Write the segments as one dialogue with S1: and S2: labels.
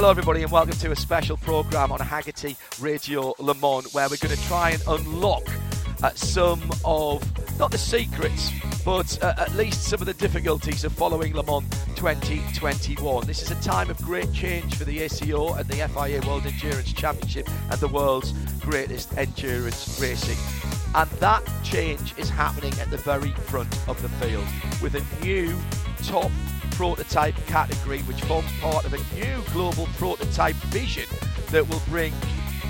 S1: Hello everybody, and welcome to a special program on Hagerty Radio Le Mans, where we're going to try and unlock uh, some of not the secrets, but uh, at least some of the difficulties of following Le Mans 2021. This is a time of great change for the ACO and the FIA World Endurance Championship and the world's greatest endurance racing. And that change is happening at the very front of the field with a new top prototype category, which forms part of a new global prototype vision that will bring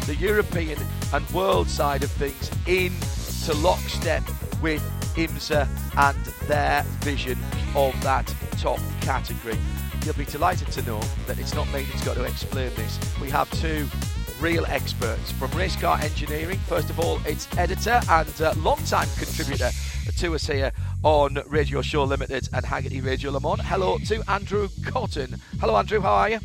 S1: the European and world side of things into lockstep with IMSA and their vision of that top category. You'll be delighted to know that it's not me that's got to explain this. We have two real experts from race car engineering. First of all, its editor and uh, long-time contributor to us here on Radio Show Limited and Hagerty Radio Le Mans. Hello to Andrew Cotton. Hello, Andrew. How are you?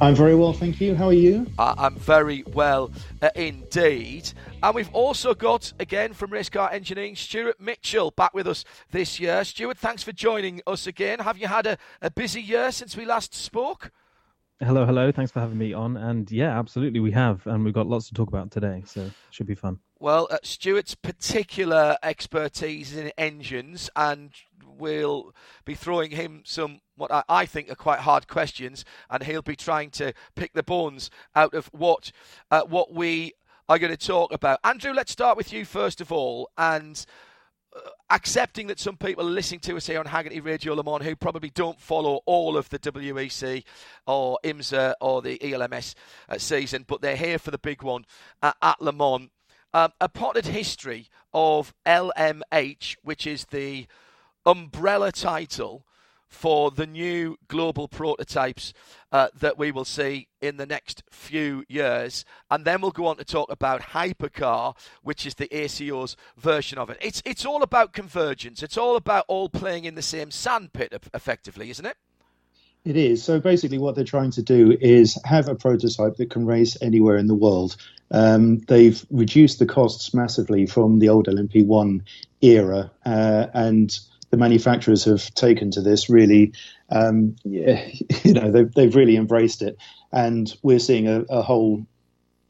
S2: I'm very well, thank you. How are you?
S1: Uh, I'm very well uh, indeed. And we've also got, again, from Race Car Engineering, Stuart Mitchell back with us this year. Stuart, thanks for joining us again. Have you had a, a busy year since we last spoke?
S3: Hello, hello. Thanks for having me on. And yeah, absolutely, we have. And we've got lots to talk about today. So it should be fun.
S1: Well, uh, Stuart's particular expertise is in engines, and we'll be throwing him some what I, I, think are quite hard questions, and he'll be trying to pick the bones out of what uh, what we are going to talk about. Andrew, let's start with you first of all, and uh, accepting that some people are listening to us here on Hagerty Radio Le Mans who probably don't follow all of the WEC or IMSA or the ELMS uh, season, but they're here for the big one uh, at Le Mans um, a potted history of LMH, which is the umbrella title for the new global prototypes uh, that we will see in the next few years. And then we'll go on to talk about Hypercar, which is the ACO's version of it. It's, it's all about convergence, it's all about all playing in the same sandpit, effectively, isn't it?
S2: It is. So basically, what they're trying to do is have a prototype that can race anywhere in the world. Um, they've reduced the costs massively from the old LMP1 era, uh, and the manufacturers have taken to this really. Um, yeah, you know, they've, they've really embraced it, and we're seeing a, a whole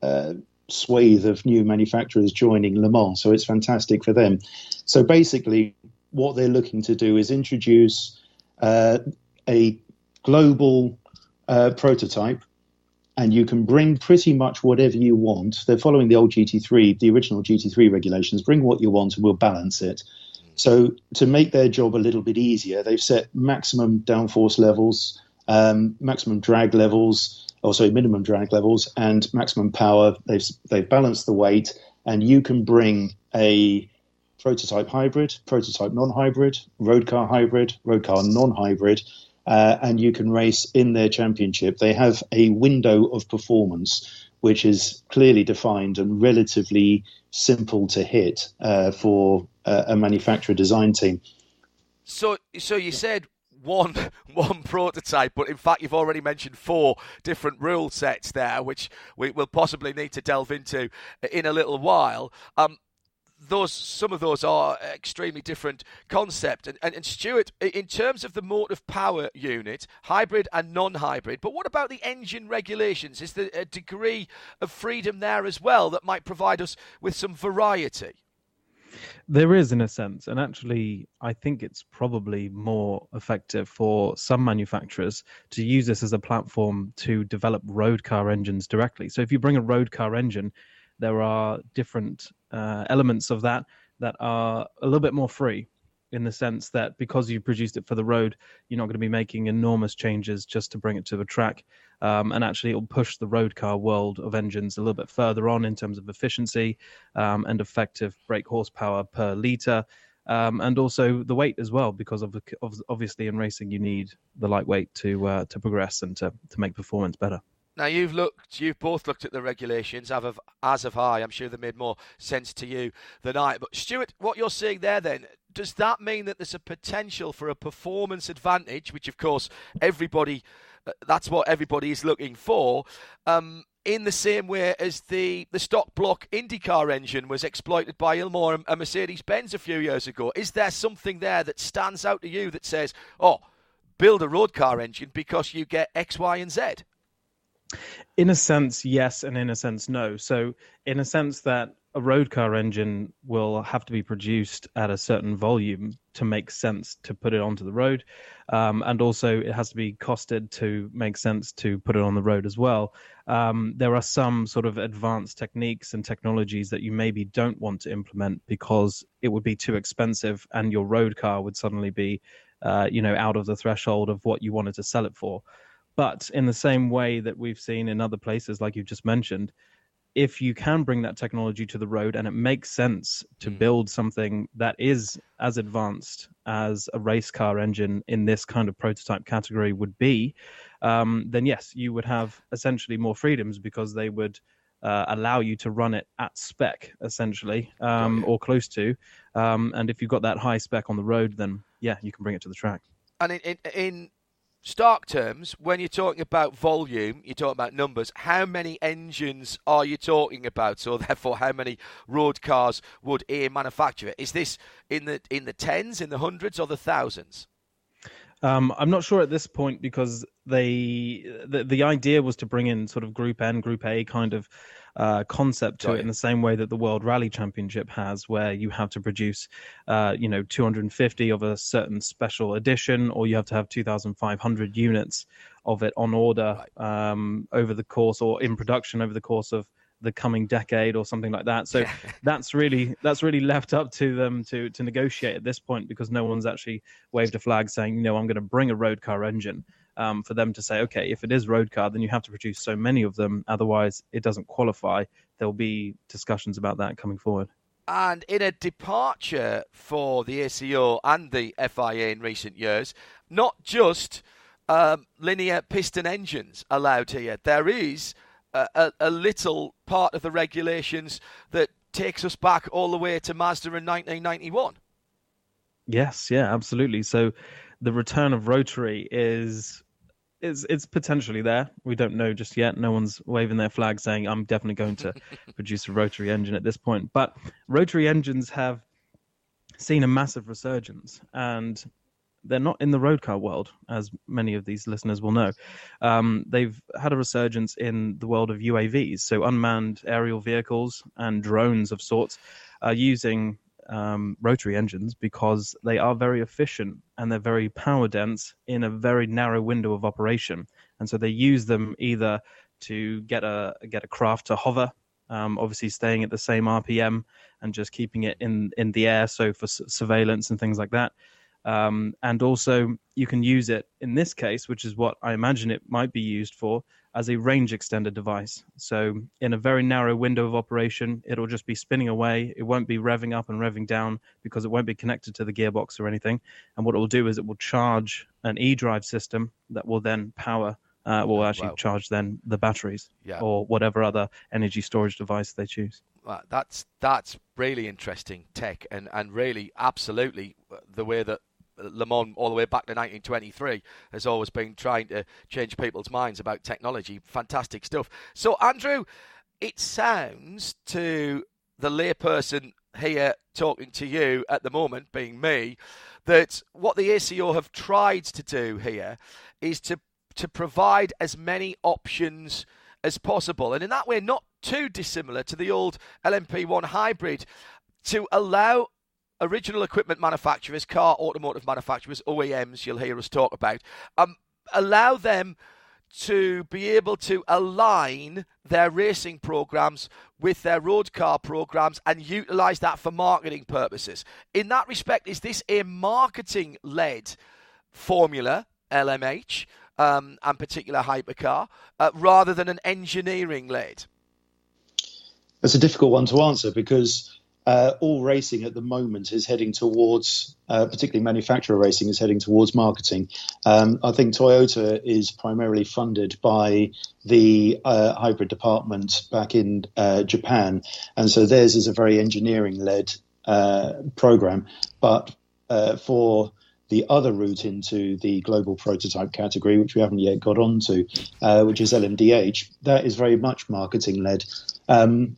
S2: uh, swathe of new manufacturers joining Le Mans. So it's fantastic for them. So basically, what they're looking to do is introduce uh, a global uh, prototype, and you can bring pretty much whatever you want. They're following the old GT3, the original GT3 regulations. Bring what you want, and we'll balance it. So to make their job a little bit easier, they've set maximum downforce levels, um, maximum drag levels, or also minimum drag levels, and maximum power. They've they've balanced the weight, and you can bring a prototype hybrid, prototype non-hybrid, road car hybrid, road car non-hybrid, uh, and you can race in their championship. They have a window of performance which is clearly defined and relatively simple to hit uh, for uh, a manufacturer design team.
S1: So, so you said one one prototype, but in fact you've already mentioned four different rule sets there, which we will possibly need to delve into in a little while. Um, those some of those are extremely different concept. And, and, and Stuart, in terms of the motive power unit, hybrid and non-hybrid, but what about the engine regulations? Is there a degree of freedom there as well that might provide us with some variety?
S3: There is, in a sense, and actually, I think it's probably more effective for some manufacturers to use this as a platform to develop road car engines directly. So, if you bring a road car engine, there are different uh, elements of that that are a little bit more free in the sense that because you produced it for the road, you're not going to be making enormous changes just to bring it to the track. Um, and actually, it will push the road car world of engines a little bit further on in terms of efficiency um, and effective brake horsepower per litre. Um, and also the weight as well, because of, of, obviously in racing you need the lightweight to uh, to progress and to, to make performance better.
S1: Now you've looked, you've both looked at the regulations, as have, I. I'm sure they made more sense to you than I. But Stuart, what you're seeing there, then, does that mean that there's a potential for a performance advantage, which of course everybody, uh, that's what everybody is looking for, um, in the same way as the, the stock block IndyCar engine was exploited by Ilmor and Mercedes Benz a few years ago? Is there something there that stands out to you that says, oh, build a road car engine because you get X, Y, and Z?
S3: In a sense, yes, and in a sense, no. So, in a sense, that a road car engine will have to be produced at a certain volume to make sense to put it onto the road. Um, and also, it has to be costed to make sense to put it on the road as well. Um, there are some sort of advanced techniques and technologies that you maybe don't want to implement because it would be too expensive and your road car would suddenly be, uh, you know, out of the threshold of what you wanted to sell it for. But in the same way that we've seen in other places, like you've just mentioned, if you can bring that technology to the road and it makes sense to mm. build something that is as advanced as a race car engine in this kind of prototype category would be, um, then yes, you would have essentially more freedoms because they would uh, allow you to run it at spec, essentially, um, or close to. Um, and if you've got that high spec on the road, then yeah, you can bring it to the track.
S1: And in, in, in stark terms, when you're talking about volume, you're talking about numbers, how many engines are you talking about? So therefore, how many road cars would a manufacturer? Is this in the in the tens, in the hundreds, or the thousands?
S3: Um, I'm not sure at this point because they the, the idea was to bring in sort of Group N, Group A kind of uh, concept to right. it in the same way that the World Rally Championship has, where you have to produce, uh, you know, 250 of a certain special edition, or you have to have 2,500 units of it on order right. um, over the course or in production over the course of the coming decade or something like that. So yeah. that's really that's really left up to them to to negotiate at this point because no one's actually waved a flag saying, you know, I'm going to bring a road car engine um, for them to say, okay, if it is road car, then you have to produce so many of them, otherwise it doesn't qualify. There'll be discussions about that coming forward.
S1: And in a departure for the ACO and the FIA in recent years, not just um, linear piston engines allowed here, there is a, a, a little part of the regulations that takes us back all the way to Mazda in 1991.
S3: Yes, yeah, absolutely. So the return of rotary is is it's potentially there. We don't know just yet. No one's waving their flag saying I'm definitely going to produce a rotary engine at this point. But rotary engines have seen a massive resurgence, and they're not in the road car world, as many of these listeners will know. Um, they've had a resurgence in the world of UAVs, so unmanned aerial vehicles and drones of sorts are using um, rotary engines because they are very efficient and they're very power dense in a very narrow window of operation. And so they use them either to get a get a craft to hover, um, obviously staying at the same RPM and just keeping it in in the air, so for surveillance and things like that. Um, and also, you can use it in this case, which is what I imagine it might be used for, as a range extender device. So, in a very narrow window of operation, it'll just be spinning away. It won't be revving up and revving down because it won't be connected to the gearbox or anything. And what it will do is it will charge an e drive system that will then power. Uh, will actually wow. charge then the batteries yeah. or whatever other energy storage device they choose.
S1: That's that's really interesting tech and, and really absolutely the way that Le Mans all the way back to 1923 has always been trying to change people's minds about technology. Fantastic stuff. So, Andrew, it sounds to the layperson here talking to you at the moment, being me, that what the ACO have tried to do here is to to provide as many options as possible, and in that way, not too dissimilar to the old LMP1 hybrid, to allow original equipment manufacturers, car automotive manufacturers, OEMs, you'll hear us talk about, um, allow them to be able to align their racing programs with their road car programs and utilize that for marketing purposes. In that respect, is this a marketing led formula, LMH, um, and particular hypercar, uh, rather than an engineering led?
S2: That's a difficult one to answer because uh, all racing at the moment is heading towards, uh, particularly manufacturer racing, is heading towards marketing. Um, I think Toyota is primarily funded by the uh, hybrid department back in uh, Japan, and so theirs is a very engineering led uh, program. But uh, for the other route into the global prototype category, which we haven't yet got onto, which is LMDH, that is very much marketing led. Um,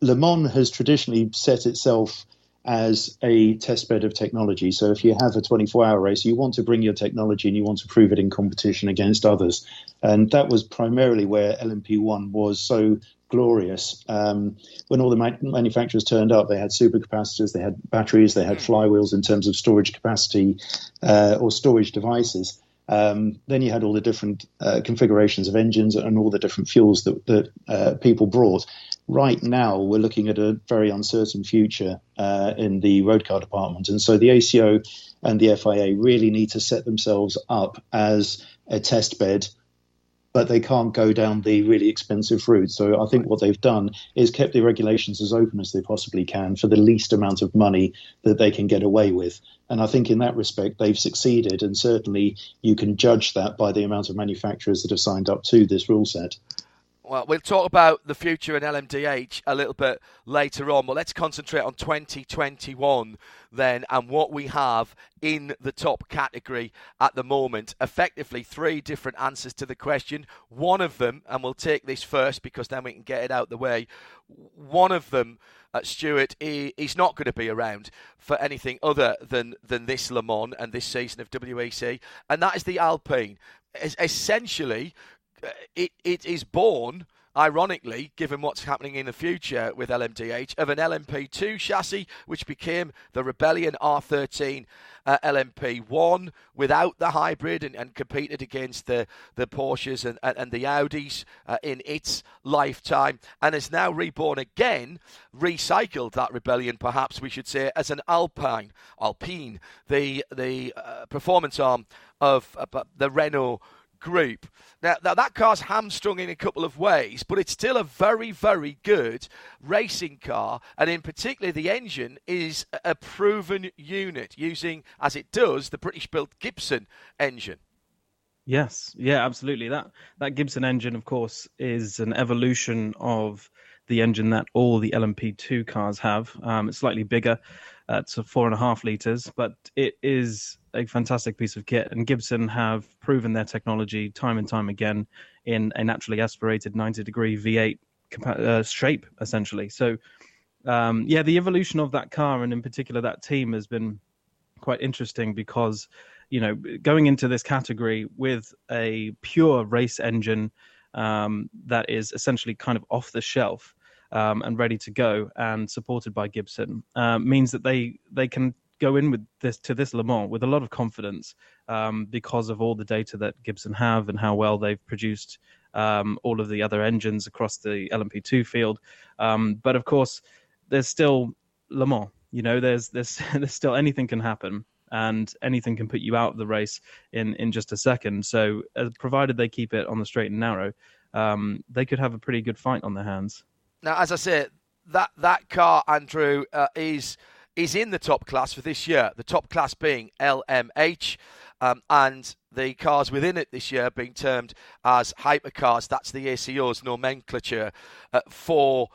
S2: Le Mans has traditionally set itself as a testbed of technology. So if you have a 24 hour race, you want to bring your technology and you want to prove it in competition against others. And that was primarily where LMP1 was so glorious. Um, when all the ma- manufacturers turned up, they had supercapacitors, they had batteries, they had flywheels in terms of storage capacity uh, or storage devices. Um, then you had all the different uh, configurations of engines and all the different fuels that, that uh, people brought. Right now, we're looking at a very uncertain future uh, in the road car department. And so the ACO and the FIA really need to set themselves up as a test bed but they can't go down the really expensive route. So I think what they've done is kept the regulations as open as they possibly can for the least amount of money that they can get away with. And I think in that respect, they've succeeded. And certainly you can judge that by the amount of manufacturers that have signed up to this rule set.
S1: Well, we'll talk about the future in LMDH a little bit later on, but let's concentrate on 2021 then and what we have in the top category at the moment. Effectively, three different answers to the question. One of them, and we'll take this first because then we can get it out the way. One of them, uh, Stuart, he, he's not going to be around for anything other than, than this Le Mans and this season of WEC, and that is the Alpine. Es- essentially, it, it is born, ironically, given what's happening in the future with LMDH, of an LMP2 chassis, which became the Rebellion R13 uh, LMP1 without the hybrid and, and, competed against the, the Porsches and, and, and the Audis uh, in its lifetime, and is now reborn again, recycled that Rebellion, perhaps we should say, as an Alpine, Alpine, the, the uh, performance arm of uh, the Renault group. Now, now, that car's hamstrung in a couple of ways, but it's still a very, very good racing car. And in particular, the engine is a proven unit using, as it does, the British built Gibson engine.
S3: Yes, yeah, absolutely. That that Gibson engine, of course, is an evolution of the engine that all the LMP2 cars have. Um, it's slightly bigger, uh, it's four and a half liters, but it is a fantastic piece of kit. And Gibson have proven their technology time and time again in a naturally aspirated 90 degree V8 uh, shape, essentially. So, um, yeah, the evolution of that car and in particular that team has been quite interesting because, you know, going into this category with a pure race engine um, that is essentially kind of off the shelf um, and ready to go and supported by Gibson uh, means that they they can go in with this to this Le Mans with a lot of confidence um, because of all the data that Gibson have and how well they've produced um, all of the other engines across the LMP2 field. Um, but of course, there's still Le Mans. You know, there's there's there's still anything can happen and anything can put you out of the race in in just a second. So, uh, provided they keep it on the straight and narrow, um, they could have a pretty good fight on their hands.
S1: Now, as I said, that that car, Andrew, uh, is is in the top class for this year. The top class being LMH, um, and the cars within it this year being termed as hypercars. That's the ACO's nomenclature uh, for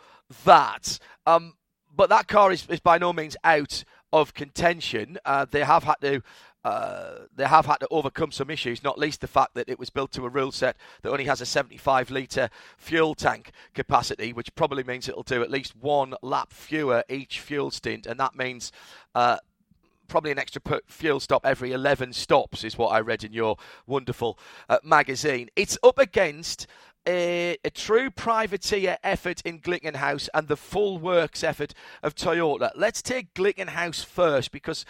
S1: that. Um, but that car is, is by no means out of contention. Uh, they have had to uh, they have had to overcome some issues, not least the fact that it was built to a rule set that only has a 75 litre fuel tank capacity, which probably means it'll do at least one lap fewer each fuel stint, and that means. Uh, probably an extra fuel stop every 11 stops, is what I read in your wonderful uh, magazine. It's up against a, a, true privateer effort in Glickenhaus and the full works effort of Toyota. Let's take Glickenhaus first because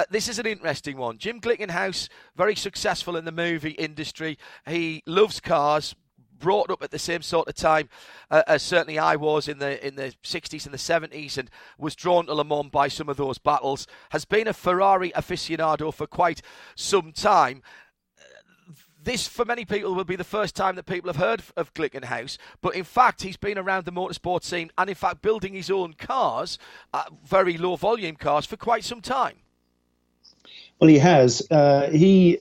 S1: uh, this is an interesting one. Jim Glickenhaus, very successful in the movie industry. He loves cars, brought up at the same sort of time uh, as certainly I was in the in the 60s and the 70s and was drawn to Le Mans by some of those battles has been a Ferrari aficionado for quite some time this, for many people, will be the first time that people have heard of Glickenhaus. But in fact, he's been around the motorsport scene and, in fact, building his own cars, uh, very low volume cars, for quite some time.
S2: Well, he has. Uh, he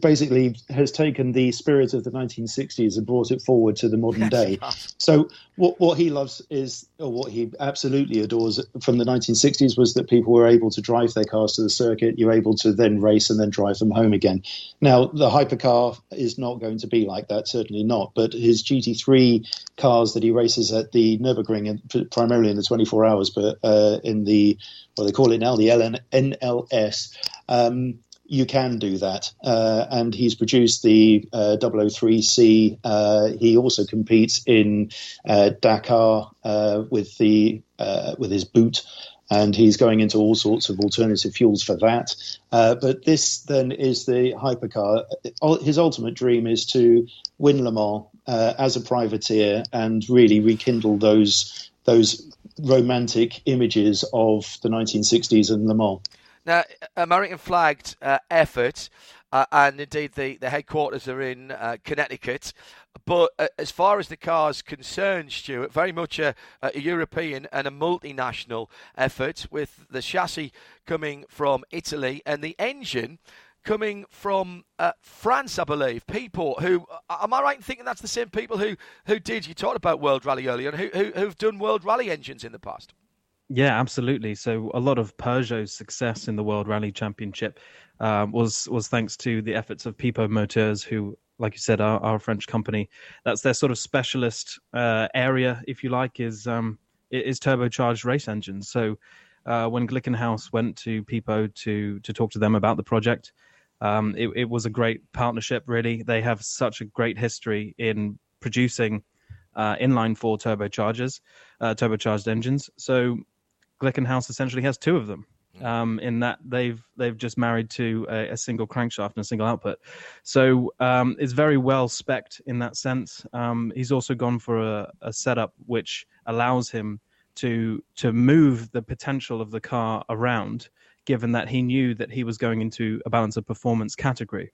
S2: basically has taken the spirit of the 1960s and brought it forward to the modern day. So what what he loves is, or what he absolutely adores from the 1960s was that people were able to drive their cars to the circuit. You're able to then race and then drive them home again. Now the hypercar is not going to be like that, certainly not. But his GT3 cars that he races at the Nurburgring, and primarily in the 24 hours, but uh, in the what they call it now, the LN, NLS. Um, you can do that. Uh, and he's produced the uh, 003C. Uh, he also competes in uh, Dakar uh, with the uh, with his boot, and he's going into all sorts of alternative fuels for that. but this then is the hypercar. His ultimate dream is to win Le Mans as a privateer and really rekindle those those romantic images of the 1960s and Le Mans.
S1: Now, American flagged uh, effort, uh, and indeed the, the headquarters are in uh, Connecticut. But uh, as far as the car's concerned, Stuart, very much a, a, European and a multinational effort, with the chassis coming from Italy and the engine coming from uh, France, I believe. People who, uh, am I right in thinking that's the same people who, who did, you talked about World Rally earlier, and who, who, who've done World Rally engines in the past?
S3: Yeah, absolutely. So a lot of Peugeot's success in the World Rally Championship um, was was thanks to the efforts of Pipo Motors, who, like you said, are, are a French company. That's their sort of specialist uh, area, if you like, is um, is turbocharged race engines. So uh, when Glickenhaus went to Pipo to to talk to them about the project, um, it, it was a great partnership. Really, they have such a great history in producing uh, inline four turbochargers, uh, turbocharged engines. So Glickenhaus essentially has two of them. Um, in that they've they've just married to a, a single crankshaft and a single output, so um, it's very well specced in that sense. Um, he's also gone for a, a setup which allows him to to move the potential of the car around, given that he knew that he was going into a balance of performance category.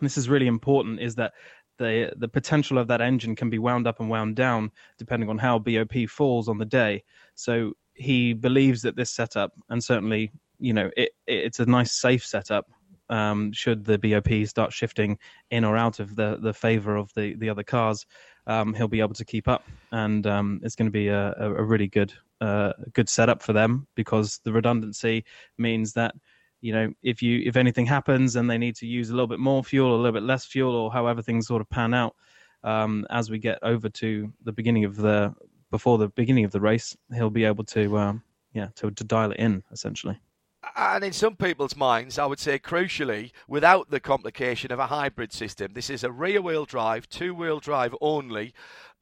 S3: And this is really important. Is that the the potential of that engine can be wound up and wound down depending on how BOP falls on the day. So he believes that this setup, and certainly, you know, it, it's a nice safe setup. Um, should the BOP start shifting in or out of the, the favor of the, the other cars, um, he'll be able to keep up, and um, it's going to be a, a, really good uh, good setup for them because the redundancy means that you know if you if anything happens and they need to use a little bit more fuel, a little bit less fuel, or however things sort of pan out, um, as we get over to the beginning of the before the beginning of the race, he'll be able to um, yeah to, to dial it in essentially.
S1: And in some people's minds, I would say crucially, without the complication of a hybrid system, this is a rear wheel drive, two wheel drive only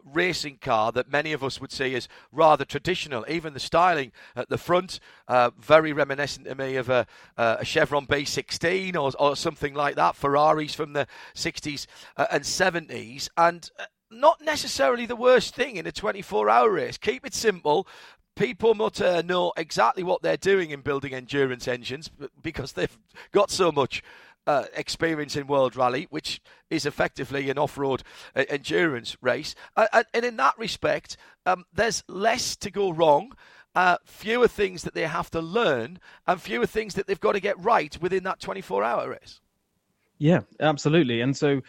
S1: racing car that many of us would see as rather traditional. Even the styling at the front, uh, very reminiscent to me of a, a Chevron B16 or, or, something like that, Ferraris from the 60s uh, and 70s. And uh, not necessarily the worst thing in a 24 hour race. Keep it simple. Pipo Motor know exactly what they're doing in building endurance engines because they've got so much uh, experience in World Rally, which is effectively an off road uh, endurance race. Uh, and in that respect, um, there's less to go wrong. Uh, fewer things that they have to learn and fewer things that they've got to get right within that 24 hour race.
S3: Yeah, absolutely. And so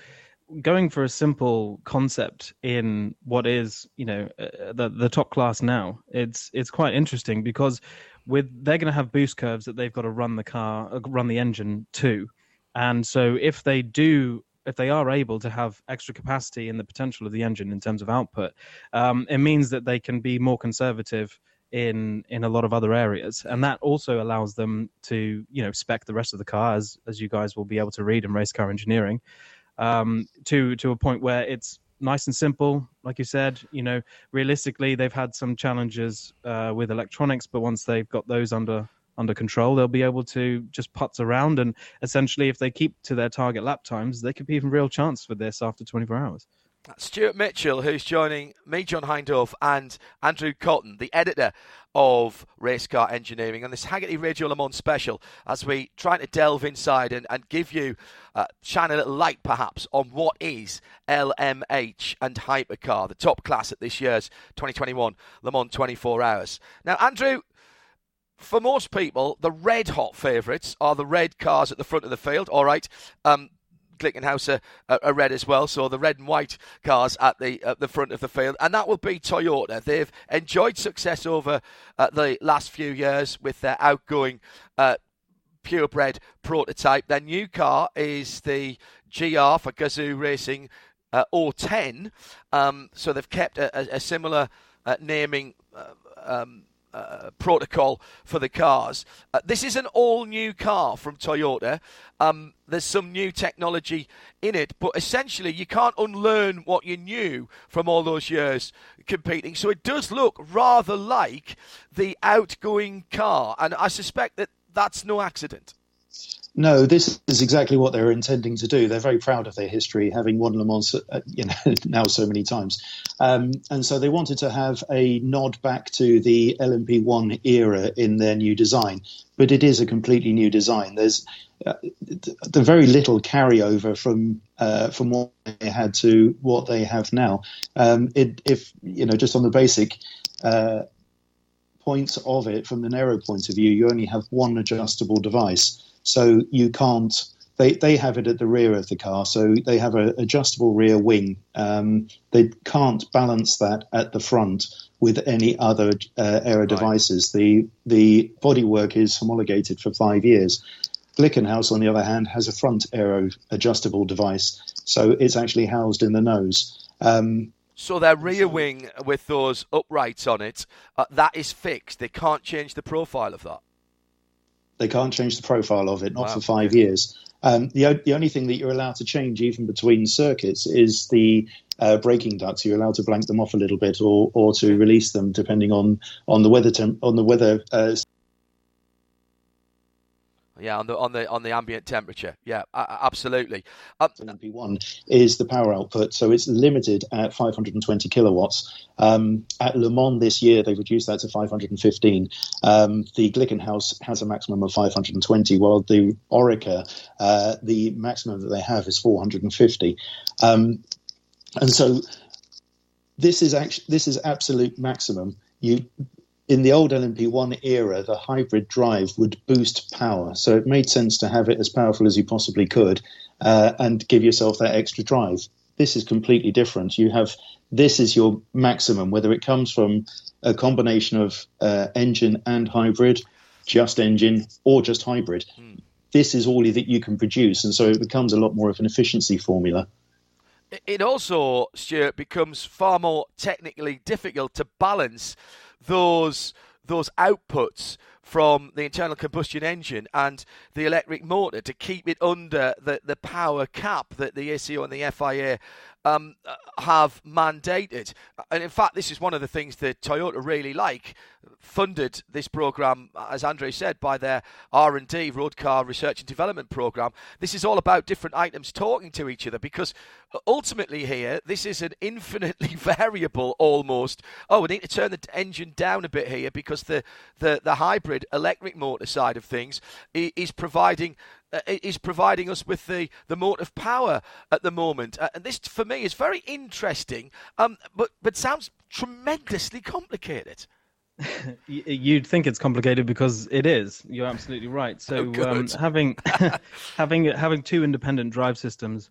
S3: going for a simple concept in what is you know uh, the the top class now it's it's quite interesting because with they're going to have boost curves that they've got to run the car uh, run the engine to. And so if they do if they are able to have extra capacity in the potential of the engine in terms of output um, it means that they can be more conservative in in a lot of other areas. And that also allows them to you know spec the rest of the car as as you guys will be able to read in race car engineering um, to to a point where it's nice and simple. Like you said, you know, realistically, they've had some challenges uh, with electronics, but once they've got those under under control, they'll be able to just putz around and essentially, if they keep to their target lap times, they could be in real chance for this after 24 hours.
S1: Stuart Mitchell, who's joining me, John Hindhaugh, and Andrew Cotton, the editor of Race Car Engineering, on this Hagerty Radio Le Mans special, as we try to delve inside and, and give you, uh, shine a little light perhaps, on what is LMH and Hypercar, the top class at this year's 2021 Le Mans 24 Hours. Now, Andrew, for most people, the red hot favourites are the red cars at the front of the field. All right, um, Glickenhaus are, are, red as well. So the red and white cars at the at the front of the field, and that will be Toyota. They've enjoyed success over uh, the last few years with their outgoing. Uh, purebred prototype. Their new car is the GR for Gazoo Racing uh, 010. Um, so they've kept a, a, a similar uh, naming uh, um, uh, protocol for the cars. Uh, this is an all new car from Toyota. Um, there's some new technology in it, but essentially you can't unlearn what you knew from all those years competing. So it does look rather like the outgoing car, and I suspect that that's no accident.
S2: No, this is exactly what they're intending to do. They're very proud of their history, having won Le Mans, uh, you know, now so many times, um, and so they wanted to have a nod back to the LMP1 era in their new design. But it is a completely new design. There's uh, the very little carryover from uh, from what they had to what they have now. Um, it, if you know, just on the basic. Uh, points of it from the narrow point of view, you only have one adjustable device. So you can't. They, they have it at the rear of the car, so they have an adjustable rear wing. Um, they can't balance that at the front with any other uh, aero right. devices. The the bodywork is homologated for five years. Glickenhaus, on the other hand, has a front aero adjustable device, so it's actually housed in the nose. Um,
S1: so their rear wing with those uprights on it, uh, that is fixed. They can't change the profile of that.
S2: They can't change the profile of it, not wow. for five years. Um, the, the only thing that you're allowed to change, even between circuits, is the uh, braking ducts. You're allowed to blank them off a little bit, or or to release them, depending on on the weather temp- on the weather uh,
S1: yeah, on the on the on the ambient temperature. Yeah, absolutely. Um,
S2: LMP1 is the power output, so it's limited at 520 kilowatts. Um, at Le Mans this year, they've reduced that to 515. Um, the Glickenhaus has a maximum of 520, while the Oreca, uh, the maximum that they have is 450. Um, and so this is actually this is absolute maximum. You in the old LMP1 era, the hybrid drive would boost power. So it made sense to have it as powerful as you possibly could uh, and give yourself that extra drive. This is completely different. You have this is your maximum, whether it comes from a combination of uh, engine and hybrid, just engine, or just hybrid. Mm. This is all that you can produce. And so it becomes a lot more of an efficiency formula.
S1: It also, Stuart, becomes far more technically difficult to balance those those outputs from the internal combustion engine and the electric motor to keep it under the, the power cap that the ACO and the FIA um, uh, have mandated. Uh, and in fact, this is one of the things that Toyota really like. Funded this program, uh, as Andrew said, by their R&D, Road Car Research and Development program. This is all about different items talking to each other because ultimately here, this is an infinitely variable almost. Oh, we need to turn the engine down a bit here because the, the, the hybrid electric motor side of things is providing uh, is providing us with the, the motive power at the moment. Uh, and this, for me, is very interesting, um, but, but sounds tremendously complicated.
S3: You'd think it's complicated because it is. You're absolutely right. So oh, um, having having having two independent drive systems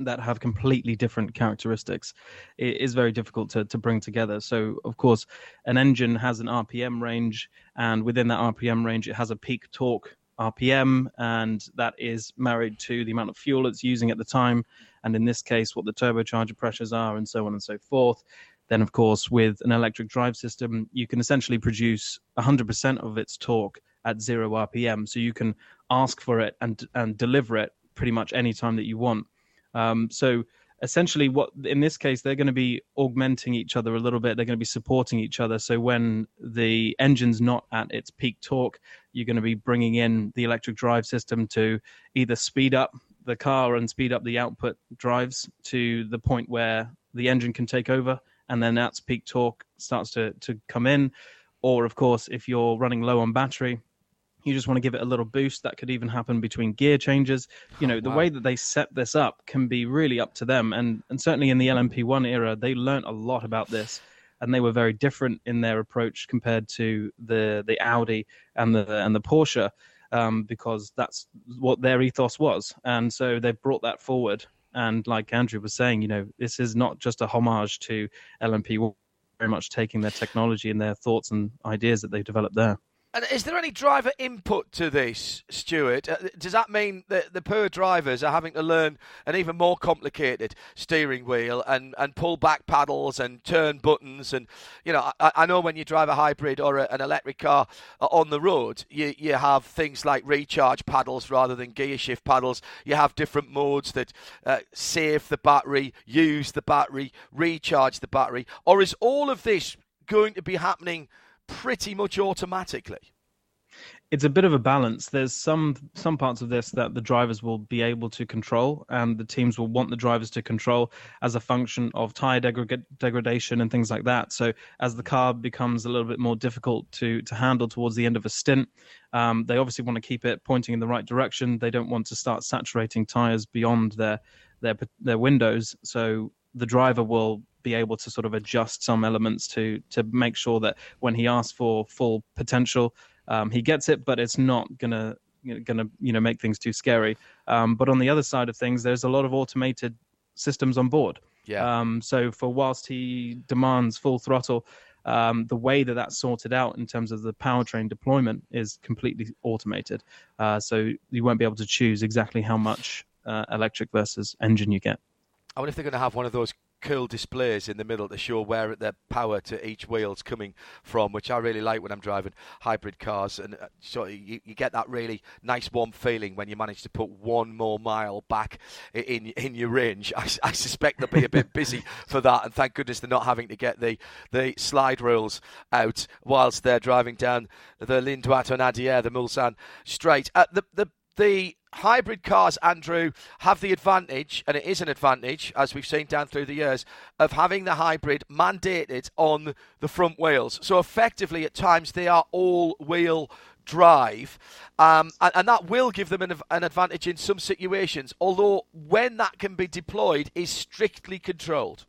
S3: that have completely different characteristics is very difficult to, to bring together. So, of course, an engine has an RPM range, and within that RPM range, it has a peak torque RPM, and that is married to the amount of fuel it's using at the time, and in this case, what the turbocharger pressures are, and so on and so forth. Then, of course, with an electric drive system, you can essentially produce 100% of its torque at zero RPM. So you can ask for it and and deliver it pretty much any time that you want. Um, so essentially what in this case they're going to be augmenting each other a little bit they're going to be supporting each other so when the engine's not at its peak torque you're going to be bringing in the electric drive system to either speed up the car and speed up the output drives to the point where the engine can take over, and then that's peak torque starts to to come in. Or of course, if you're running low on battery, you just want to give it a little boost. That could even happen between gear changes. You know, the wow. way that they set this up can be really up to them. And and certainly in the LMP1 era, they learned a lot about this, and they were very different in their approach compared to the the Audi and the and the Porsche, um, because that's what their ethos was. And so they've brought that forward. And like Andrew was saying, you know, this is not just a homage to LMP1, very much taking their technology and their thoughts and ideas that they've developed there.
S1: And is there any driver input to this, Stuart? Uh, does that mean that the poor drivers are having to learn an even more complicated steering wheel and, and pull back paddles and turn buttons? And, you know, I, I know when you drive a hybrid or a, an electric car uh, on the road, you, you have things like recharge paddles rather than gear shift paddles. You have different modes that uh, save the battery, use the battery, recharge the battery. Or is all of this going to be happening – pretty much automatically.
S3: It's a bit of a balance. There's some some parts of this that the drivers will be able to control, and the teams will want the drivers to control as a function of tire degrad- degradation and things like that. So as the car becomes a little bit more difficult to to handle towards the end of a stint, um, they obviously want to keep it pointing in the right direction. They don't want to start saturating tires beyond their their their windows. So the driver will be able to sort of adjust some elements to to make sure that when he asks for full potential, um, he gets it, but it's not gonna you know, gonna you know make things too scary. Um, but on the other side of things, there's a lot of automated systems on board.
S1: Yeah.
S3: Um, so for whilst he demands full throttle, um, the way that that's sorted out in terms of the powertrain deployment is completely automated. Uh, so you won't be able to choose exactly how much uh, electric versus engine you get.
S1: I wonder if they're going to have one of those cool displays in the middle to show where the power to each wheel's coming from, which I really like when I'm driving hybrid cars. And uh, so you, you get that really nice warm feeling when you manage to put one more mile back in in your range. I, I suspect they'll be a bit busy for that, and thank goodness they're not having to get the the slide rules out whilst they're driving down the Ligne Droite des Hunaudières, the Mulsanne Straight. Uh, the the the hybrid cars, Andrew, have the advantage, and it is an advantage, as we've seen down through the years, of having the hybrid mandated on the front wheels. So effectively, at times, they are all wheel drive, um, and, and, that will give them an, an advantage in some situations, although when that can be deployed is strictly controlled.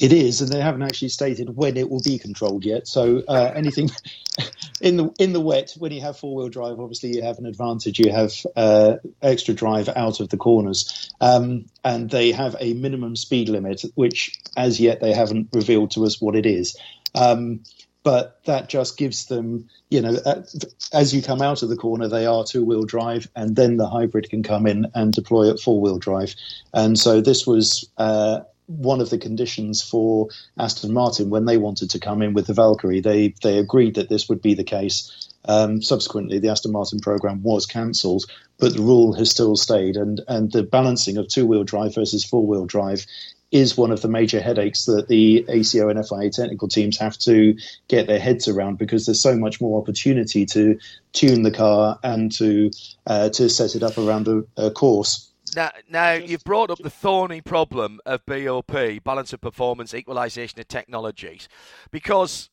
S2: It is, and they haven't actually stated when it will be controlled yet. So uh, anything in the in the wet, when you have four wheel drive, obviously you have an advantage. You have uh, extra drive out of the corners, um, and they have a minimum speed limit, which as yet they haven't revealed to us what it is. Um, but that just gives them, you know, uh, as you come out of the corner, they are two wheel drive, and then the hybrid can come in and deploy at four wheel drive. And so this was uh, one of the conditions for Aston Martin when they wanted to come in with the Valkyrie. They they agreed that this would be the case. Um, subsequently, the Aston Martin program was cancelled, but the rule has still stayed. And and the balancing of two wheel drive versus four wheel drive is one of the major headaches that the ACO and FIA technical teams have to get their heads around because there's so much more opportunity to tune the car and to uh, to set it up around a, a course.
S1: Now, now you've brought up the thorny problem of BOP, balance of performance, equalisation of technologies, because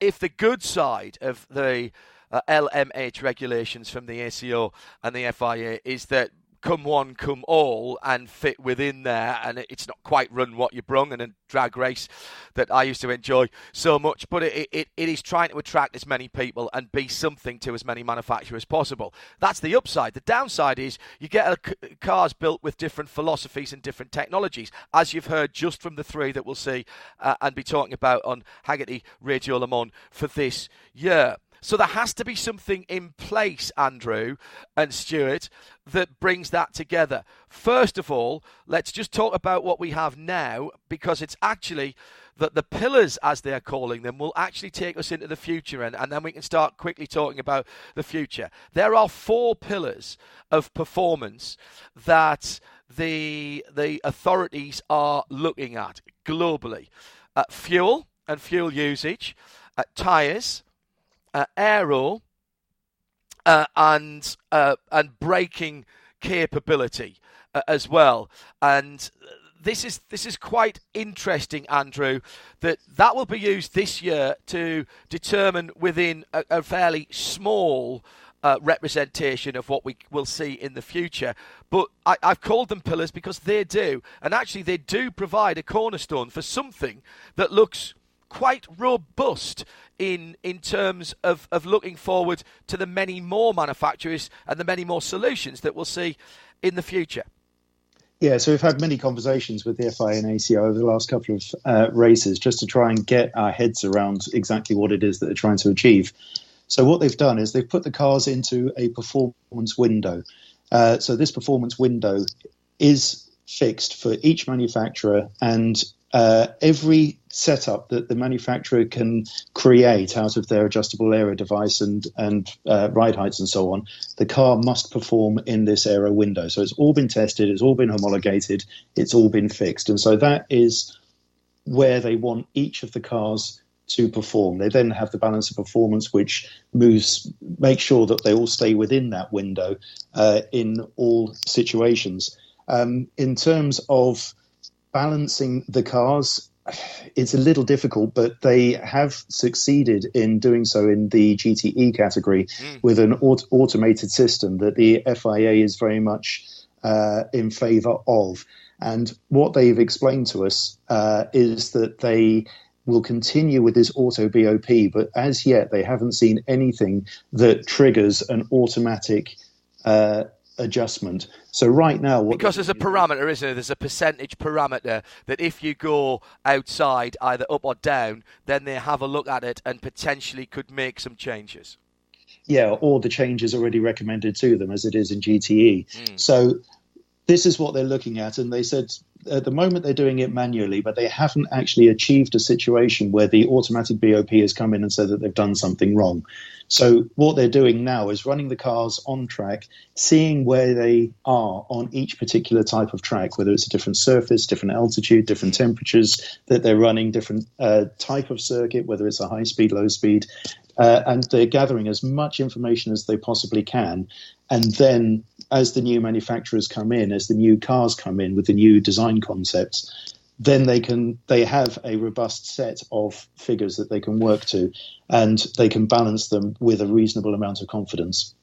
S1: if the good side of the uh, LMH regulations from the ACO and the FIA is that come one, come all, and fit within there. And it's not quite run what you brung and a drag race that I used to enjoy so much. But it, it, it is trying to attract as many people and be something to as many manufacturers as possible. That's the upside. The downside is you get cars built with different philosophies and different technologies, as you've heard just from the three that we'll see uh, and be talking about on Hagerty Radio Le Mans for this year. So there has to be something in place, Andrew and Stuart, that brings that together. First of all, let's just talk about what we have now because it's actually that the pillars, as they're calling them, will actually take us into the future, and, and then we can start quickly talking about the future. There are four pillars of performance that the the authorities are looking at globally: uh, fuel and fuel usage, uh, tires, uh, aero, uh, and uh, and braking capability uh, as well. And this is this is quite interesting, Andrew. That that will be used this year to determine within a, a fairly small uh, representation of what we will see in the future. But I, have called them pillars because they do, and actually they do provide a cornerstone for something that looks quite robust in in terms of, of looking forward to the many more manufacturers and the many more solutions that we'll see in the future.
S2: Yeah, so we've had many conversations with the FIA and ACO over the last couple of uh, races just to try and get our heads around exactly what it is that they're trying to achieve. So what they've done is they've put the cars into a performance window. Uh, so this performance window is fixed for each manufacturer, and uh, every setup that the manufacturer can create out of their adjustable aero device and and uh, ride heights and so on, the car must perform in this aero window. So it's all been tested, it's all been homologated, it's all been fixed, and so that is where they want each of the cars to perform. They then have the balance of performance, which moves, make sure that they all stay within that window uh, in all situations. Um, in terms of balancing the cars, it's a little difficult, but they have succeeded in doing so in the GTE category mm. with an aut- automated system that the FIA is very much uh, in favour of. And what they've explained to us uh, is that they will continue with this auto BOP, but as yet they haven't seen anything that triggers an automatic uh, adjustment. So right now, what
S1: because there's a parameter, isn't there? There's a percentage parameter that if you go outside, either up or down, then they have a look at it and potentially could make some changes.
S2: Yeah, or the changes already recommended to them as it is in GTE. Mm. So this is what they're looking at, and they said at the moment they're doing it manually, but they haven't actually achieved a situation where the automatic BOP has come in and said that they've done something wrong. So what they're doing now is running the cars on track, seeing where they are on each particular type of track, whether it's a different surface, different altitude, different temperatures that they're running, different uh, type of circuit, whether it's a high speed, low speed, uh, and they're gathering as much information as they possibly can, and then as the new manufacturers come in, as the new cars come in with the new design concepts, then they can they have a robust set of figures that they can work to, and they can balance them with a reasonable amount of confidence.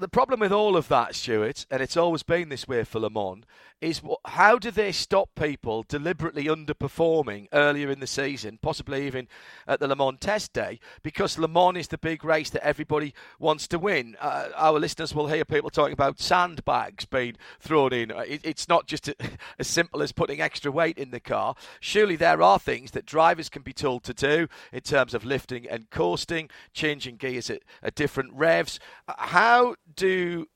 S1: The problem with all of that, Stuart, and it's always been this way for Le Mans, is how do they stop people deliberately underperforming earlier in the season, possibly even at the Le Mans test day, because Le Mans is the big race that everybody wants to win. Uh, our listeners will hear people talking about sandbags being thrown in. Uh, it, it's not just a, as simple as putting extra weight in the car. Surely there are things that drivers can be told to do in terms of lifting and coasting, changing gears at, at different revs. Uh, how do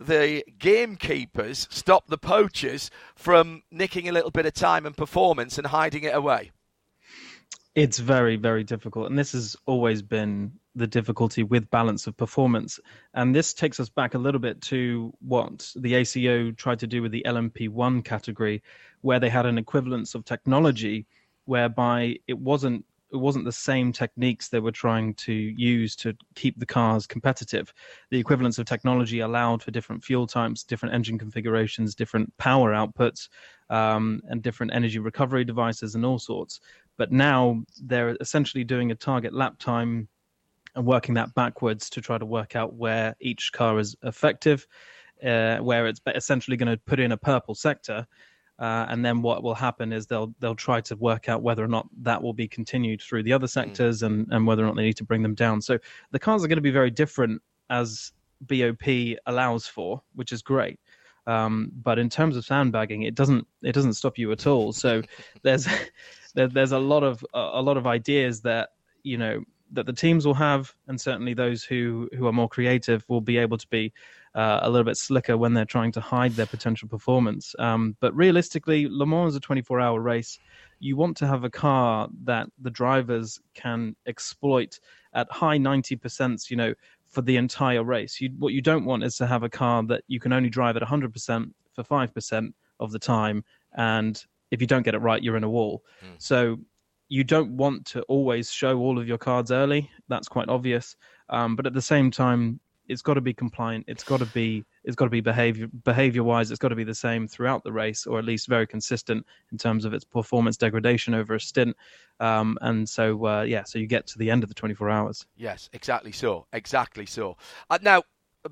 S1: the gamekeepers stop the poachers from nicking a little bit of time and performance and hiding it away?
S3: It's very, very difficult. And this has always been the difficulty with balance of performance. And this takes us back a little bit to what the ACO tried to do with the LMP1 category, where they had an equivalence of technology whereby it wasn't it wasn't the same techniques they were trying to use to keep the cars competitive. The equivalence of technology allowed for different fuel types, different engine configurations, different power outputs, um, and different energy recovery devices, and all sorts. But now they're essentially doing a target lap time and working that backwards to try to work out where each car is effective, uh, where it's essentially going to put in a purple sector uh, and then what will happen is they'll they'll try to work out whether or not that will be continued through the other hmm. sectors mm. and, and whether or not they need to bring them down. So the cars are going to be very different as BOP allows for, which is great. Um, but in terms of sandbagging, it doesn't it doesn't stop you at all. So there's there, there's a lot of a lot of ideas that you know that the teams will have, and certainly those who who are more creative will be able to be uh, a little bit slicker when they're trying to hide their potential performance. Um, but realistically, Le Mans is a 24 hour race. You want to have a car that the drivers can exploit at high 90%, you know, for the entire race. You, what you don't want is to have a car that you can only drive at 100% for 5% of the time. And if you don't get it right, you're in a wall. Mm. So you don't want to always show all of your cards early. That's quite obvious. Um, but at the same time, it's got to be compliant. It's got to be it's got to be behavior behavior wise. It's got to be the same throughout the race, or at least very consistent in terms of its performance degradation over a stint. Um, and so uh, yeah, so you get to the end of the 24 hours.
S1: Yes, exactly so, exactly so. Uh, now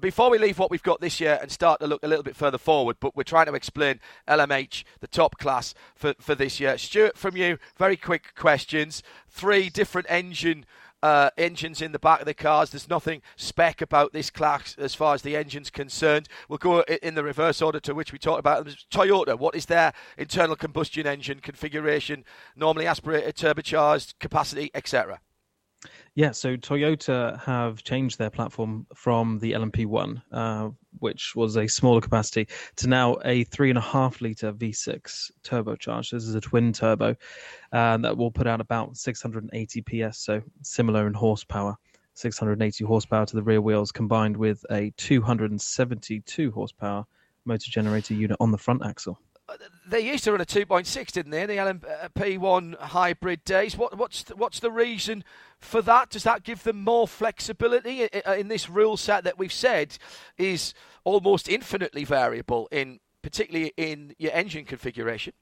S1: before we leave what we've got this year and start to look a little bit further forward, but we're trying to explain LMH, the top class for, for this year. Stuart, from you, very quick questions. Three different engine uh, engines in the back of the cars. There's nothing spec about this class as far as the engine's concerned. We'll go in the reverse order to which we talked about. them. Toyota, what is their internal combustion engine configuration? Normally aspirated, turbocharged, capacity, etc.
S3: Yeah, so Toyota have changed their platform from the LMP1, uh, which was a smaller capacity, to now a three and a half liter V6 turbocharged. This is a twin turbo uh, that will put out about 680 PS, so similar in horsepower. 680 horsepower to the rear wheels, combined with a 272 horsepower motor generator unit on the front axle
S1: they used to run a 2.6, didn't they? The LMP1 hybrid days. What, what's the, what's the reason for that? Does that give them more flexibility in this rule set that we've said is almost infinitely variable in, particularly in your engine configuration?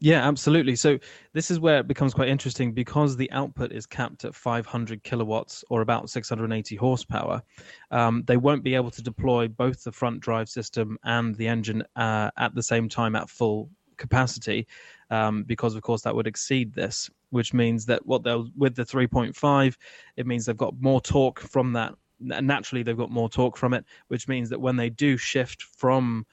S3: Yeah, absolutely. So this is where it becomes quite interesting because the output is capped at 500 kilowatts or about 680 horsepower. Um, they won't be able to deploy both the front drive system and the engine uh, at the same time at full capacity um, because, of course, that would exceed this. Which means that what they'll with the 3.5, it means they've got more torque from that. Naturally, they've got more torque from it, which means that when they do shift from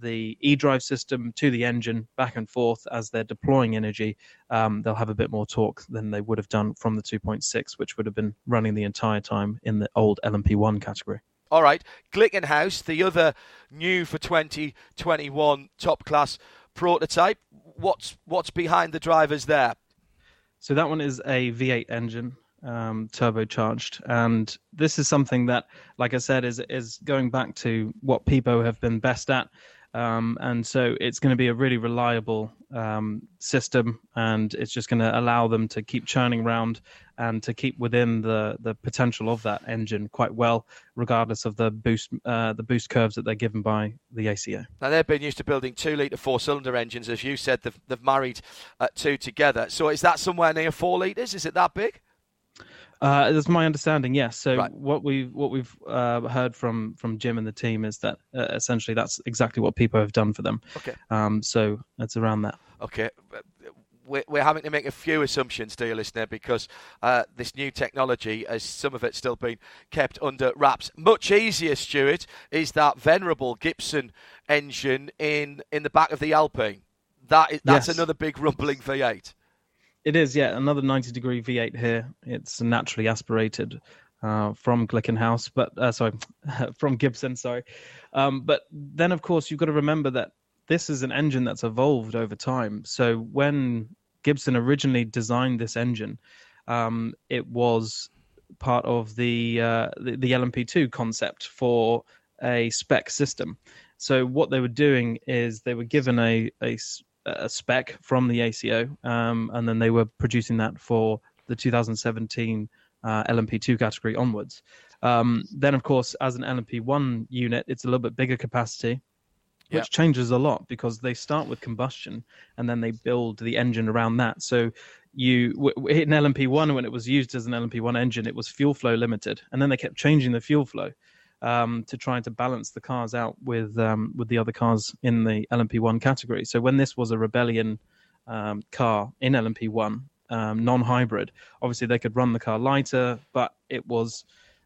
S3: the e-drive system to the engine back and forth as they're deploying energy, um, they'll have a bit more torque than they would have done from the 2.6, which would have been running the entire time in the old LMP1 category.
S1: All right, Glickenhaus, the other new for 2021 top class prototype. What's what's behind the drivers there?
S3: So that one is a V8 engine, um, turbocharged, and this is something that, like I said, is is going back to what Pipo have been best at, um, and so it's going to be a really reliable um, system, and it's just going to allow them to keep churning around and to keep within the, the potential of that engine quite well, regardless of the boost uh, the boost curves that they're given by the ACO.
S1: Now they've been used to building two litre four cylinder engines, as you said. They've, they've married uh, two together. So is that somewhere near four litres? Is it that big?
S3: Uh, that's my understanding. Yes. So right. what we what we've uh, heard from from Jim and the team is that uh, essentially that's exactly what Pipo have done for them.
S1: Okay.
S3: Um, so it's around that.
S1: Okay. We're, we're having to make a few assumptions, dear listener, because uh, this new technology, as some of it's still been kept under wraps. Much easier, Stuart, is that venerable Gibson engine in in the back of the Alpine. That is that's yes. another big rumbling V8.
S3: It is, yeah. Another 90 degree V8 here. It's naturally aspirated uh, from Glickenhaus, but uh, sorry, from Gibson, sorry. Um, but then, of course, you've got to remember that this is an engine that's evolved over time. So when Gibson originally designed this engine, um, it was part of the, uh, the, the LMP2 concept for a spec system. So what they were doing is they were given a, a a spec from the ACO, um, and then they were producing that for the 2017 uh, LMP2 category onwards. Um, then, of course, as an LMP1 unit, it's a little bit bigger capacity, which yep. changes a lot because they start with combustion and then they build the engine around that. So you in LMP1 when it was used as an LMP1 engine, it was fuel flow limited, and then they kept changing the fuel flow um, to trying to balance the cars out with um, with the other cars in the LMP1 category. So when this was a rebellion um, car in LMP1, um, non-hybrid, obviously they could run the car lighter, but it was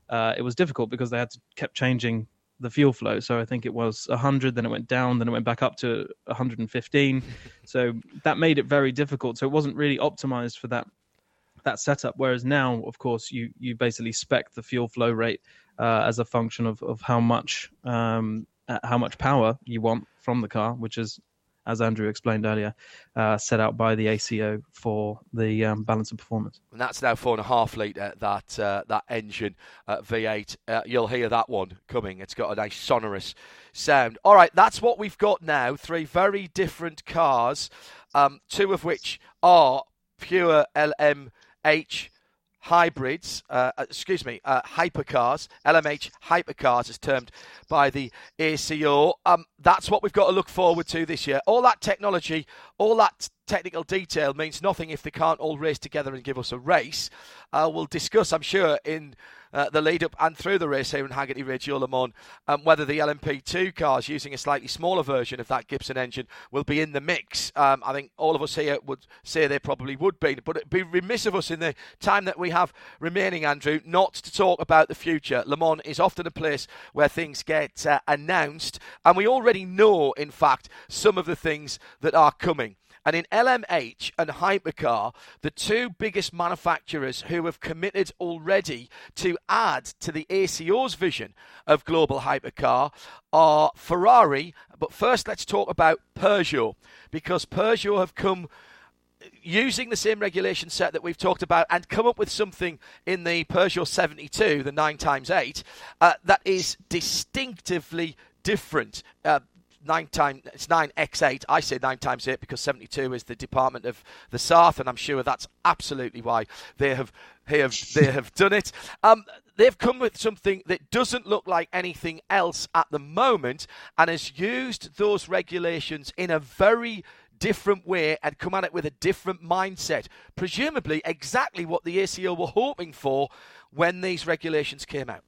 S3: uh, it was difficult because they had to kept changing the fuel flow. So I think it was 100, then it went down, then it went back up to 115. so that made it very difficult. So it wasn't really optimized for that that setup. Whereas now, of course, you you basically spec the fuel flow rate uh, as a function of of how much um, uh, how much power you want from the car, which is as Andrew explained earlier, uh, set out by the ACO for the um, balance of performance.
S1: And that's now four and a half litre that uh, that engine uh, V8. Uh, you'll hear that one coming. It's got a nice sonorous sound. All right, that's what we've got now. Three very different cars, um, two of which are pure LM H hybrids, uh, uh, excuse me, uh, hypercars, LMH hypercars as termed by the ACO. Um, that's what we've got to look forward to this year. All that technology, all that technical detail means nothing if they can't all race together and give us a race. Uh, we'll discuss, I'm sure, in uh, the lead up and through the race here in Hagerty Radio Le Mans, um, whether the LMP2 cars using a slightly smaller version of that Gibson engine will be in the mix. Um, I think all of us here would say they probably would be, but it'd be remiss of us in the time that we have remaining, Andrew, not to talk about the future. Le Mans is often a place where things get uh, announced, and we already know, in fact, some of the things that are coming. And in LMH and Hypercar, the two biggest manufacturers who have committed already to add to the ACO's vision of global hypercar are Ferrari. But first, let's talk about Peugeot, because Peugeot have come using the same regulation set that we've talked about and come up with something in the Peugeot 72, the 9x8, uh, that is distinctively different. Uh, nine times it's nine x eight. I say nine times eight because seventy two is the department of the Sarthe, and I'm sure that's absolutely why they have they have they have done it. Um, they've come with something that doesn't look like anything else at the moment, and has used those regulations in a very different way and come at it with a different mindset. Presumably, exactly what the ACO were hoping for when these regulations came out.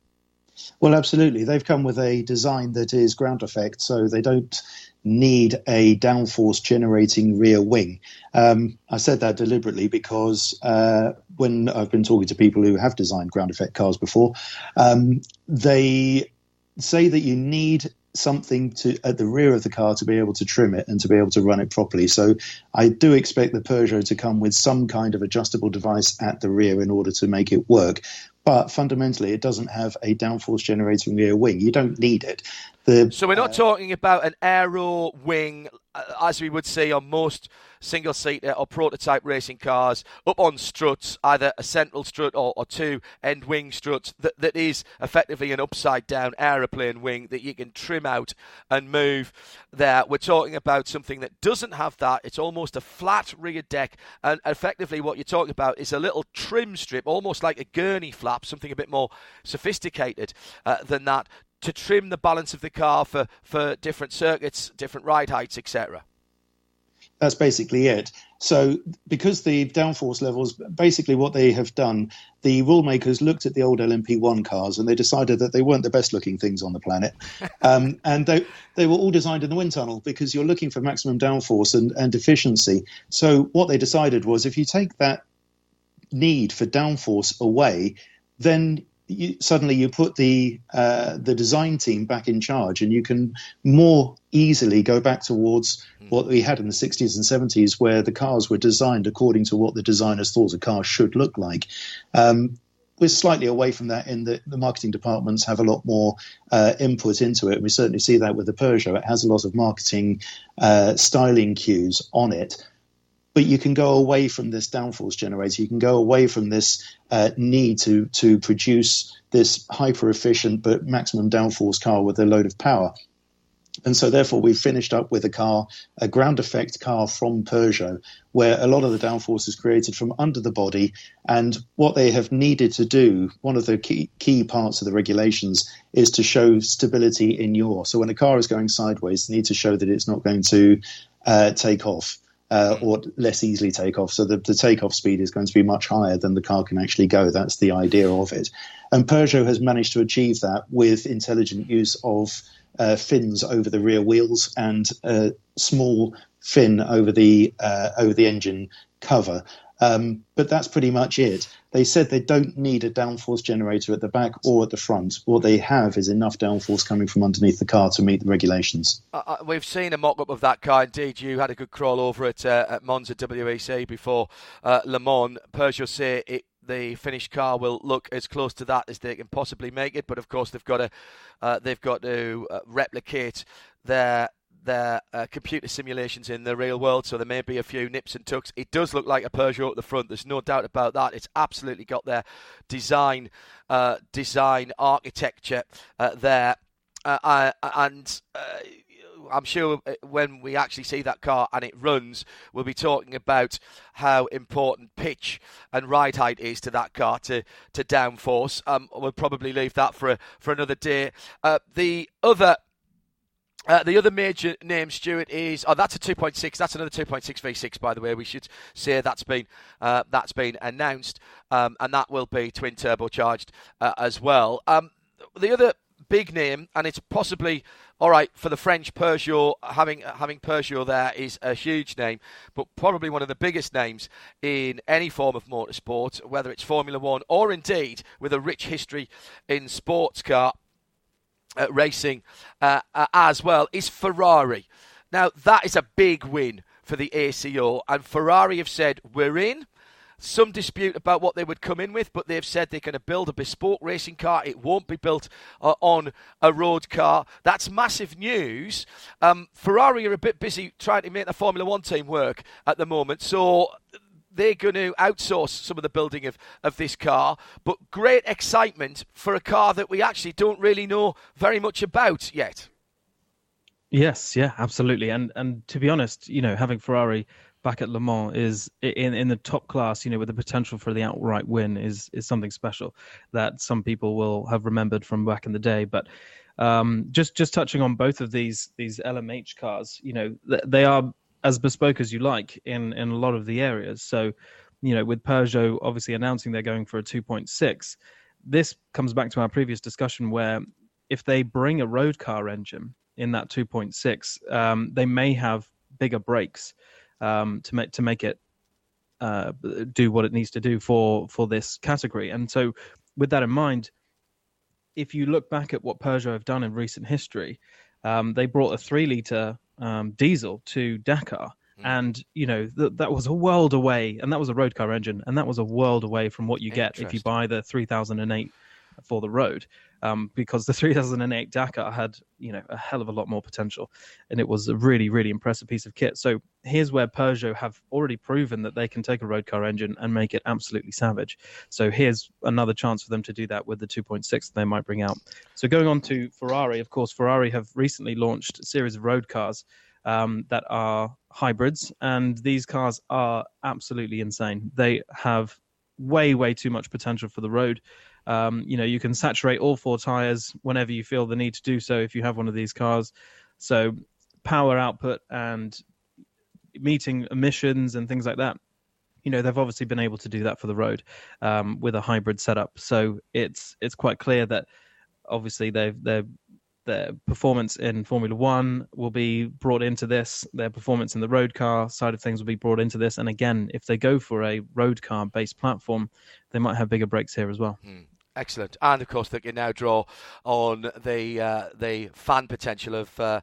S2: Well, absolutely. They've come with a design that is ground effect, so they don't need a downforce generating rear wing. Um, I said that deliberately because uh, when I've been talking to people who have designed ground effect cars before, um, they say that you need something to at the rear of the car to be able to trim it and to be able to run it properly. So I do expect the Peugeot to come with some kind of adjustable device at the rear in order to make it work but fundamentally it doesn't have a downforce generating rear wing. You don't need it.
S1: The, so we're not uh, talking about an aero wing uh, as we would see on most single seater or prototype racing cars, up on struts, either a central strut or, or two end wing struts, that, that is effectively an upside down aeroplane wing that you can trim out and move there. We're talking about something that doesn't have that. It's almost a flat rear deck, and effectively what you're talking about is a little trim strip, almost like a gurney flap, something a bit more sophisticated uh, than that to trim the balance of the car for, for different circuits, different ride heights, etc.
S2: That's basically it. So, because the downforce levels, basically what they have done, the rulemakers looked at the old LMP1 cars and they decided that they weren't the best looking things on the planet. Um, and they, they were all designed in the wind tunnel because you're looking for maximum downforce and, and efficiency. So, what they decided was if you take that need for downforce away, then you, suddenly you put the uh, the design team back in charge, and you can more easily go back towards mm. what we had in the 60s and 70s, where the cars were designed according to what the designers thought a car should look like. Um, we're slightly away from that in that the marketing departments have a lot more uh, input into it. We certainly see that with the Peugeot. It has a lot of marketing uh, styling cues on it but you can go away from this downforce generator. You can go away from this uh, need to to produce this hyper efficient but maximum downforce car with a load of power. And so, therefore, we've finished up with a car, a ground effect car from Peugeot, where a lot of the downforce is created from under the body. And what they have needed to do, one of the key, key parts of the regulations, is to show stability in yaw. So, when a car is going sideways, they need to show that it's not going to uh, take off uh, or less easily take off. So the, the takeoff speed is going to be much higher than the car can actually go. That's the idea of it. And Peugeot has managed to achieve that with intelligent use of uh, fins over the rear wheels and a small fin over the uh, over the engine cover. Um, but that's pretty much it. They said they don't need a downforce generator at the back or at the front. What they have is enough downforce coming from underneath the car to meet the regulations.
S1: Uh, we've seen a mock up of that car. Indeed, you had a good crawl over it uh, at Monza WEC before uh, Le Mans. Peugeot say it the finished car will look as close to that as they can possibly make it. But of course, they've got to uh, they've got to uh, replicate their their uh, computer simulations in the real world, so there may be a few nips and tucks. It does look like a Peugeot at the front. There's no doubt about that. It's absolutely got their design, uh, design architecture uh, there, uh, and uh, I'm sure uh, when we actually see that car and it runs, we'll be talking about how important pitch and ride height is to that car to to downforce. Um, we'll probably leave that for a, for another day. The other uh, the other major name, Stuart, is oh that's a 2.6. That's another 2.6 V6, by the way. We should say that's been uh, that's been announced, um, and that will be twin turbocharged uh, as well. Um, the other big name, and it's possibly all right for the French Peugeot. Having having Peugeot there is a huge name, but probably one of the biggest names in any form of motorsport, whether it's Formula One or indeed with a rich history in sports car racing uh, uh, as well is Ferrari. Now, that is a big win for the ACO, and Ferrari have said, We're in. Some dispute about what they would come in with, but they've said they're going to build a bespoke racing car. It won't be built uh, on a road car. That's massive news. Um, Ferrari are a bit busy trying to make the Formula One team work at the moment, so they're going to outsource some of the building of, of this car, but great excitement for a car that we actually don't really know very much about yet.
S3: Yes, yeah, absolutely. And and to be honest, you know, having Ferrari back at Le Mans is in in the top class, you know, with the potential for the outright win is is something special that some people will have remembered from back in the day. But um, just just touching on both of these these LMH cars, you know, they are as bespoke as you like in in a lot of the areas. So, you know, with Peugeot obviously announcing they're going for a 2.6, this comes back to our previous discussion where if they bring a road car engine in that 2.6, um, they may have bigger brakes um, to make to make it uh, do what it needs to do for for this category. And so, with that in mind, if you look back at what Peugeot have done in recent history, um, they brought a three liter um, diesel to Dakar. Hmm. And you know th- that was a world away, and that was a road car engine, and that was a world away from what you get if you buy the 3008 for the road um, because the 3008 Dakar had you know a hell of a lot more potential, and it was a really really impressive piece of kit. So here's where Peugeot have already proven that they can take a road car engine and make it absolutely savage. So here's another chance for them to do that with the 2.6 they might bring out. So going on to Ferrari, of course, Ferrari have recently launched a series of road cars. Um, that are hybrids, and these cars are absolutely insane. They have way, way too much potential for the road. Um, you know, you can saturate all four tires whenever you feel the need to do so if you have one of these cars. So power output and meeting emissions and things like that. You know, they've obviously been able to do that for the road um, with a hybrid setup. So it's it's quite clear that obviously they've they're their performance in Formula One will be brought into this. Their performance in the road car side of things will be brought into this. And again, if they go for a road car based platform, they might have bigger brakes here as well.
S1: Hmm. Excellent, and of course they can now draw on the uh, the fan potential of. Uh,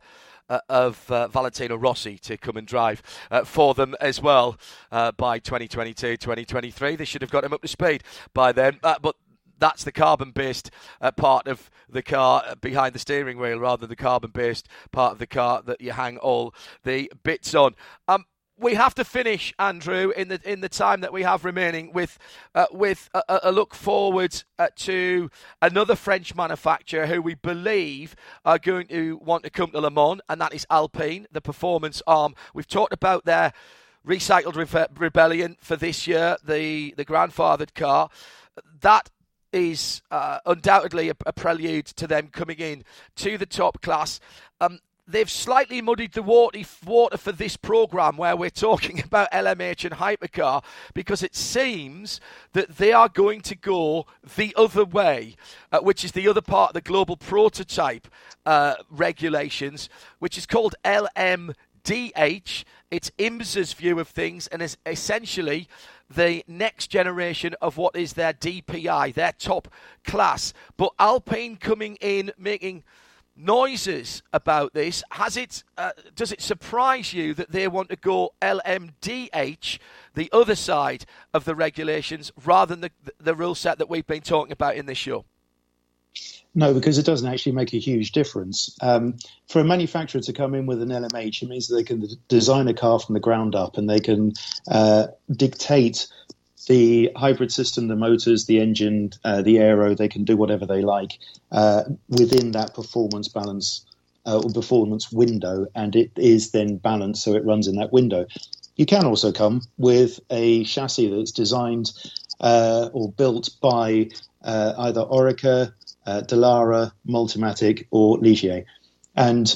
S1: uh, of uh, Valentino Rossi to come and drive uh, for them as well uh, by 2022 2023. They should have got him up to speed by then. But that's the carbon based uh, part of the car behind the steering wheel rather than the carbon based part of the car that you hang all the bits on. Um, we have to finish, Andrew, in the in the time that we have remaining with uh, with a, a, look forward uh, to another French manufacturer who we believe are going to want to come to Le Mans, and that is Alpine, the performance arm. We've talked about their recycled Re- rebellion for this year, the the grandfathered car. That is uh, undoubtedly a, a, prelude to them coming in to the top class. Um, they've slightly muddied the water, for this program where we're talking about LMH and hypercar because it seems that they are going to go the other way, uh, which is the other part of the global prototype uh, regulations, which is called LMDH. It's IMSA's view of things and is essentially the next generation of what is their DPI, their top class. But Alpine coming in, making noises about this. Has it? Uh, does it surprise you that they want to go LMDH, the other side of the regulations, rather than the, the rule set that we've been talking about in this show?
S2: No, because it doesn't actually make a huge difference. Um, for a manufacturer to come in with an LMH, it means they can design a car from the ground up and they can uh, dictate the hybrid system, the motors, the engine, uh, the aero, they can do whatever they like uh, within that performance balance uh, or performance window, and it is then balanced so it runs in that window. You can also come with a chassis that's designed uh, or built by uh, either Oreca, uh, Dallara, Multimatic, or Ligier. And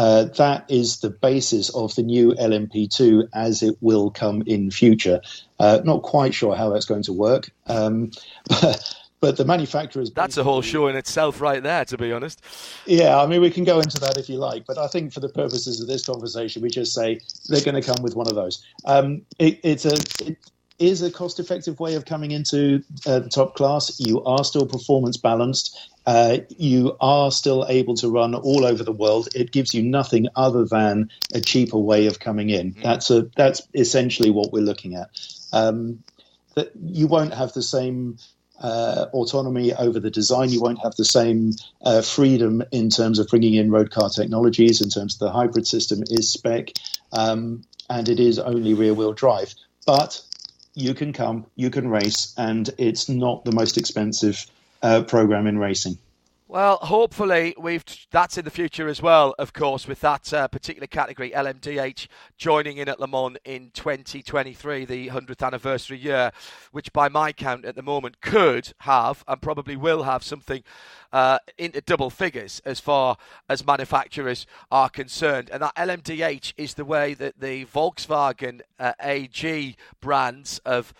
S2: uh, that is the basis of the new LMP2 as it will come in future. Uh, not quite sure how that's going to work, um, but, but, the manufacturers.
S1: That's a whole show in itself, right there. To be honest.
S2: Yeah, I mean we can go into that if you like, but I think for the purposes of this conversation, we just say they're going to come with one of those. Um, it, it's a. It, is a cost effective way of coming into uh, the top class. You are still performance balanced. Uh, you are still able to run all over the world. It gives you nothing other than a cheaper way of coming in. Mm. That's a that's essentially what we're looking at. Um, that you won't have the same uh, autonomy over the design. You won't have the same uh, freedom in terms of bringing in road car technologies. In terms of the hybrid system is spec, um, and it is only rear wheel drive. But you can come, you can race, and it's not the most expensive uh, program in racing.
S1: Well, hopefully we've that's in the future as well. Of course, with that uh, particular category, LMDH joining in at Le Mans in 2023, the 100th anniversary year, which by my count at the moment could have and probably will have something uh, into double figures as far as manufacturers are concerned. And that LMDH is the way that the Volkswagen uh, AG brands of,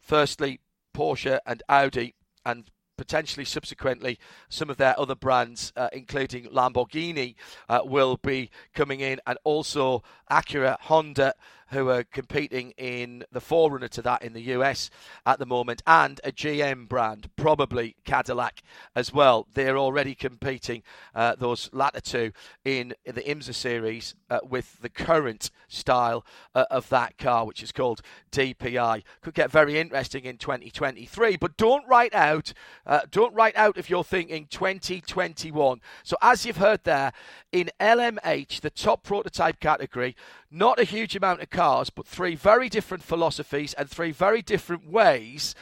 S1: firstly, Porsche and Audi and potentially subsequently some of their other brands, uh, including Lamborghini, uh, will be coming in, and also Acura, Honda, who are competing in the forerunner to that in the US at the moment, and a GM brand, probably Cadillac as well. They're already competing, uh, those latter two, in, the IMSA series uh, with the current style uh, of that car, which is called DPI. Could get very interesting in 2023, but don't write out, uh, don't write out if you're thinking 2021. So as you've heard there, in LMH, the top prototype category, not a huge amount of cars, but three very different philosophies and three very different ways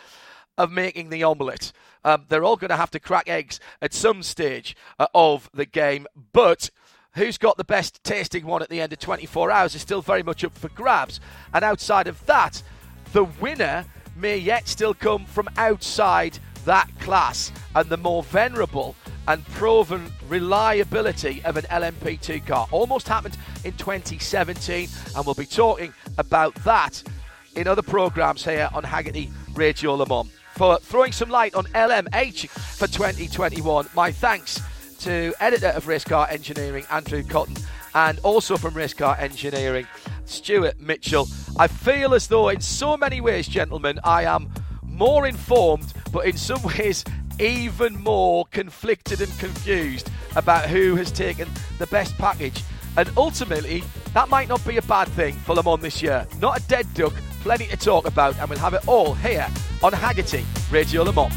S1: of making the omelette. Um, they're all going to have to crack eggs at some stage uh, of the game, but who's got the best tasting one at the end of 24 hours is still very much up for grabs. And outside of that, the winner may yet still come from outside that class, and the more venerable and proven reliability of an LMP2 car. Almost happened in 2017, and we'll be talking about that in other programmes here on Hagerty Radio Le Mans. For throwing some light on LMH for 2021, my thanks to editor of Race Car Engineering, Andrew Cotton, and also from Race Car Engineering, Stuart Mitchell. I feel as though, in so many ways, gentlemen, I am more informed, but in some ways even more conflicted and confused about who has taken the best package. And ultimately, that might not be a bad thing for Le Mans this year. Not a dead duck, plenty to talk about, and we'll have it all here on Hagerty Radio Le Mans.